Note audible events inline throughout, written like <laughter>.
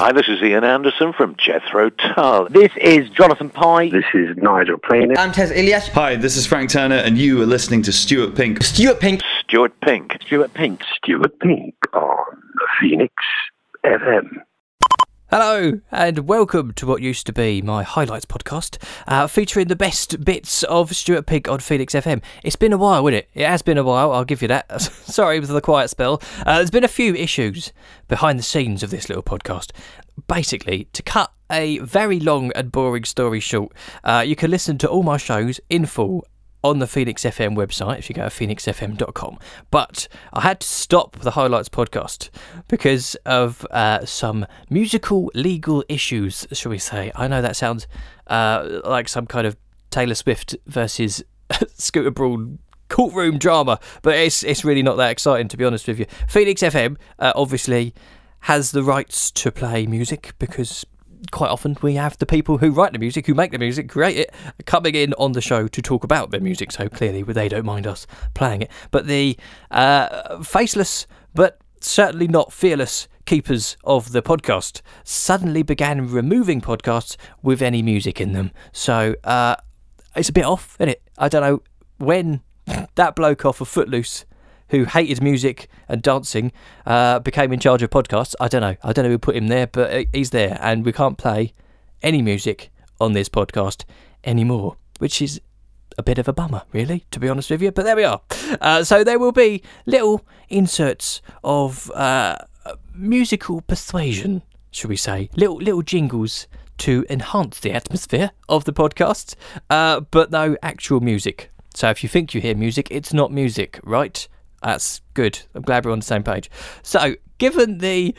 Hi, this is Ian Anderson from Jethro Tull. This is Jonathan Pye. This is Nigel Planer. I'm Tez Ilyas. Hi, this is Frank Turner, and you are listening to Stuart Pink. Stuart Pink. Stuart Pink. Stuart Pink. Stuart Pink on Phoenix FM. Hello, and welcome to what used to be my highlights podcast, uh, featuring the best bits of Stuart Pink on Phoenix FM. It's been a while, isn't it? It has been a while, I'll give you that. <laughs> Sorry for the quiet spell. Uh, there's been a few issues behind the scenes of this little podcast. Basically, to cut a very long and boring story short, uh, you can listen to all my shows in full on the Phoenix FM website if you go to phoenixfm.com. But I had to stop the Highlights podcast because of uh, some musical legal issues, shall we say. I know that sounds uh, like some kind of Taylor Swift versus <laughs> Scooter Braun courtroom drama, but it's it's really not that exciting to be honest with you. Phoenix FM uh, obviously has the rights to play music because quite often we have the people who write the music, who make the music, create it, coming in on the show to talk about their music. So clearly they don't mind us playing it. But the uh, faceless, but certainly not fearless keepers of the podcast suddenly began removing podcasts with any music in them. So uh, it's a bit off, isn't it? I don't know when <laughs> that bloke off of Footloose who hated music and dancing, uh, became in charge of podcasts. I don't know. I don't know who put him there, but uh, he's there, and we can't play any music on this podcast anymore, which is a bit of a bummer, really, to be honest with you. But there we are. Uh, so there will be little inserts of uh, musical persuasion, shall we say, little little jingles to enhance the atmosphere of the podcast, uh, but no actual music. So if you think you hear music, it's not music, right? That's good. I'm glad we're on the same page. So, given the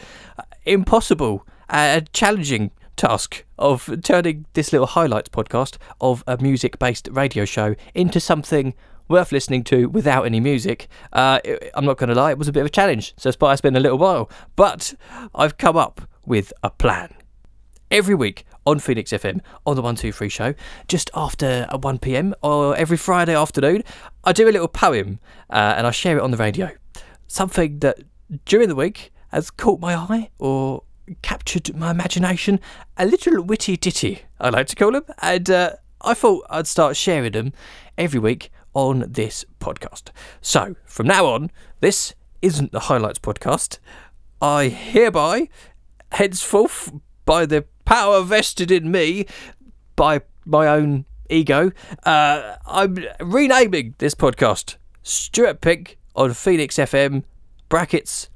impossible and uh, challenging task of turning this little highlights podcast of a music based radio show into something worth listening to without any music, uh, I'm not going to lie, it was a bit of a challenge. So, it's been a little while. But I've come up with a plan. Every week, on Phoenix FM on the 123 show just after 1 pm or every Friday afternoon. I do a little poem uh, and I share it on the radio. Something that during the week has caught my eye or captured my imagination. A little witty ditty, I like to call them. And uh, I thought I'd start sharing them every week on this podcast. So from now on, this isn't the Highlights podcast. I hereby, henceforth, by the power vested in me by my own ego, uh, I'm renaming this podcast Stuart Pink on Phoenix FM, brackets,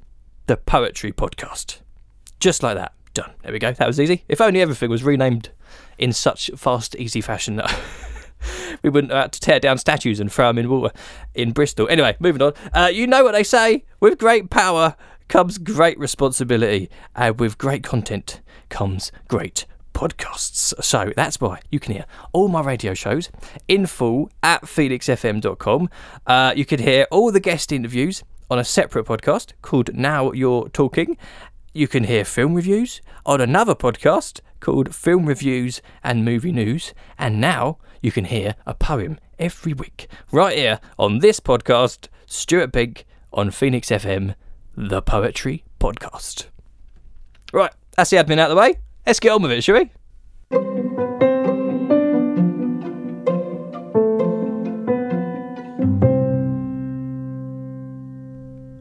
the Poetry Podcast. Just like that. Done. There we go. That was easy. If only everything was renamed in such fast, easy fashion that <laughs> we wouldn't have to tear down statues and throw them in water in Bristol. Anyway, moving on. Uh, you know what they say with great power comes great responsibility, and with great content comes great podcasts. So that's why you can hear all my radio shows in full at phoenixfm.com. Uh, you can hear all the guest interviews on a separate podcast called Now You're Talking. You can hear film reviews on another podcast called Film Reviews and Movie News. And now you can hear a poem every week right here on this podcast, Stuart Pink on Phoenix FM, the Poetry Podcast. Right, that's the admin out of the way. Let's get on with it, shall we?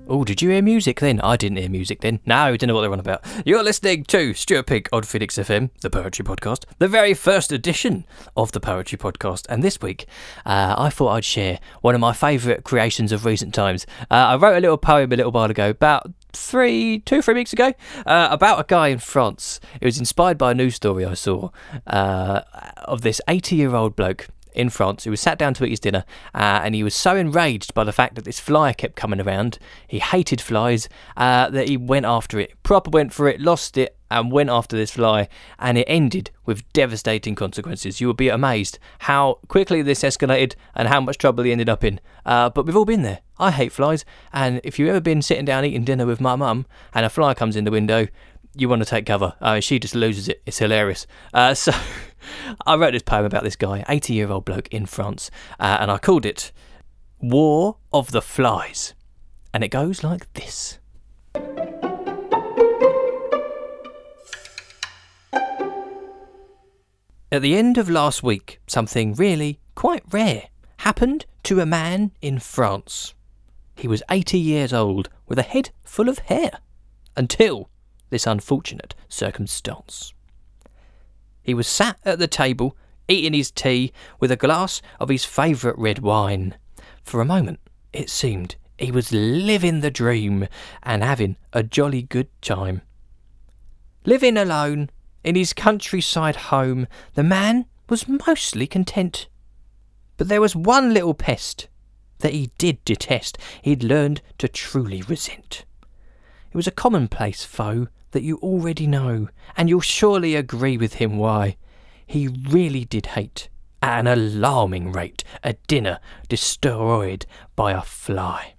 Oh, did you hear music then? I didn't hear music then. No, I don't know what they're on about. You're listening to Stuart Pink on Phoenix FM, the Poetry Podcast, the very first edition of the Poetry Podcast. And this week, uh, I thought I'd share one of my favourite creations of recent times. Uh, I wrote a little poem a little while ago about three, two, three weeks ago, uh, about a guy in France. It was inspired by a news story I saw uh, of this 80 year old bloke in France who was sat down to eat his dinner uh, and he was so enraged by the fact that this fly kept coming around. He hated flies uh, that he went after it, proper went for it, lost it, and went after this fly, and it ended with devastating consequences. You would be amazed how quickly this escalated and how much trouble he ended up in. Uh, but we've all been there. I hate flies, and if you've ever been sitting down eating dinner with my mum and a fly comes in the window, you want to take cover. Uh, she just loses it. It's hilarious. Uh, <laughs> so I wrote this poem about this guy, 80 year old bloke in France, uh, and I called it War of the Flies. And it goes like this. At the end of last week, something really quite rare happened to a man in France. He was 80 years old with a head full of hair until this unfortunate circumstance. He was sat at the table eating his tea with a glass of his favourite red wine. For a moment, it seemed he was living the dream and having a jolly good time. Living alone in his countryside home, the man was mostly content. But there was one little pest that he did detest, he'd learned to truly resent. It was a commonplace foe that you already know, and you'll surely agree with him why. He really did hate, at an alarming rate, a dinner destroyed by a fly.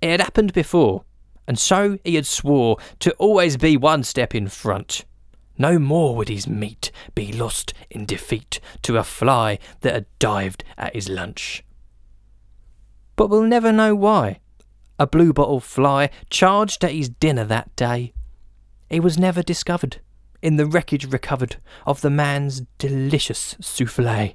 It had happened before, and so he had swore to always be one step in front. No more would his meat be lost in defeat to a fly that had dived at his lunch. But we'll never know why. A bluebottle fly charged at his dinner that day. He was never discovered in the wreckage recovered of the man's delicious souffle.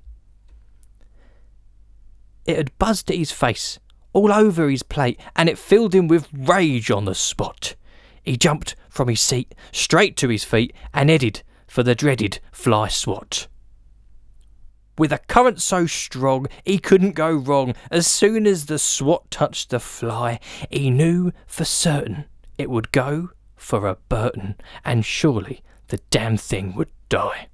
It had buzzed at his face, all over his plate, and it filled him with rage on the spot. He jumped from his seat straight to his feet and headed for the dreaded fly swat. With a current so strong he couldn't go wrong, as soon as the swat touched the fly, he knew for certain it would go for a Burton, and surely the damn thing would die.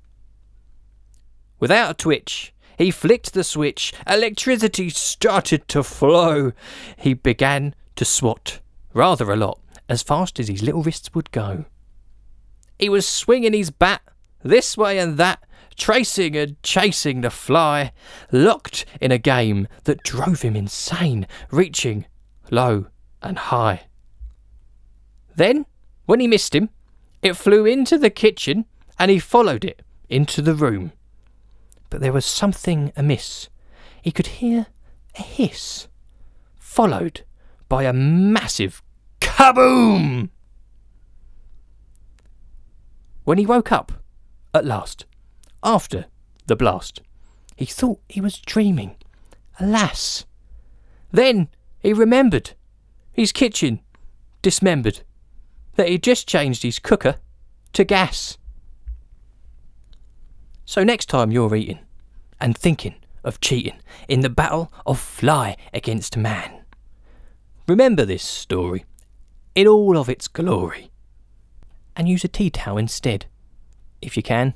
Without a twitch, he flicked the switch. Electricity started to flow. He began to swat, rather a lot, as fast as his little wrists would go. He was swinging his bat this way and that, tracing and chasing the fly, locked in a game that drove him insane, reaching low and high. Then, when he missed him, it flew into the kitchen and he followed it into the room. But there was something amiss. He could hear a hiss, followed by a massive kaboom! When he woke up, at last, after the blast, he thought he was dreaming. Alas! Then he remembered his kitchen dismembered that he'd just changed his cooker to gas. So next time you're eating and thinking of cheating in the battle of fly against man, remember this story in all of its glory and use a tea towel instead, if you can.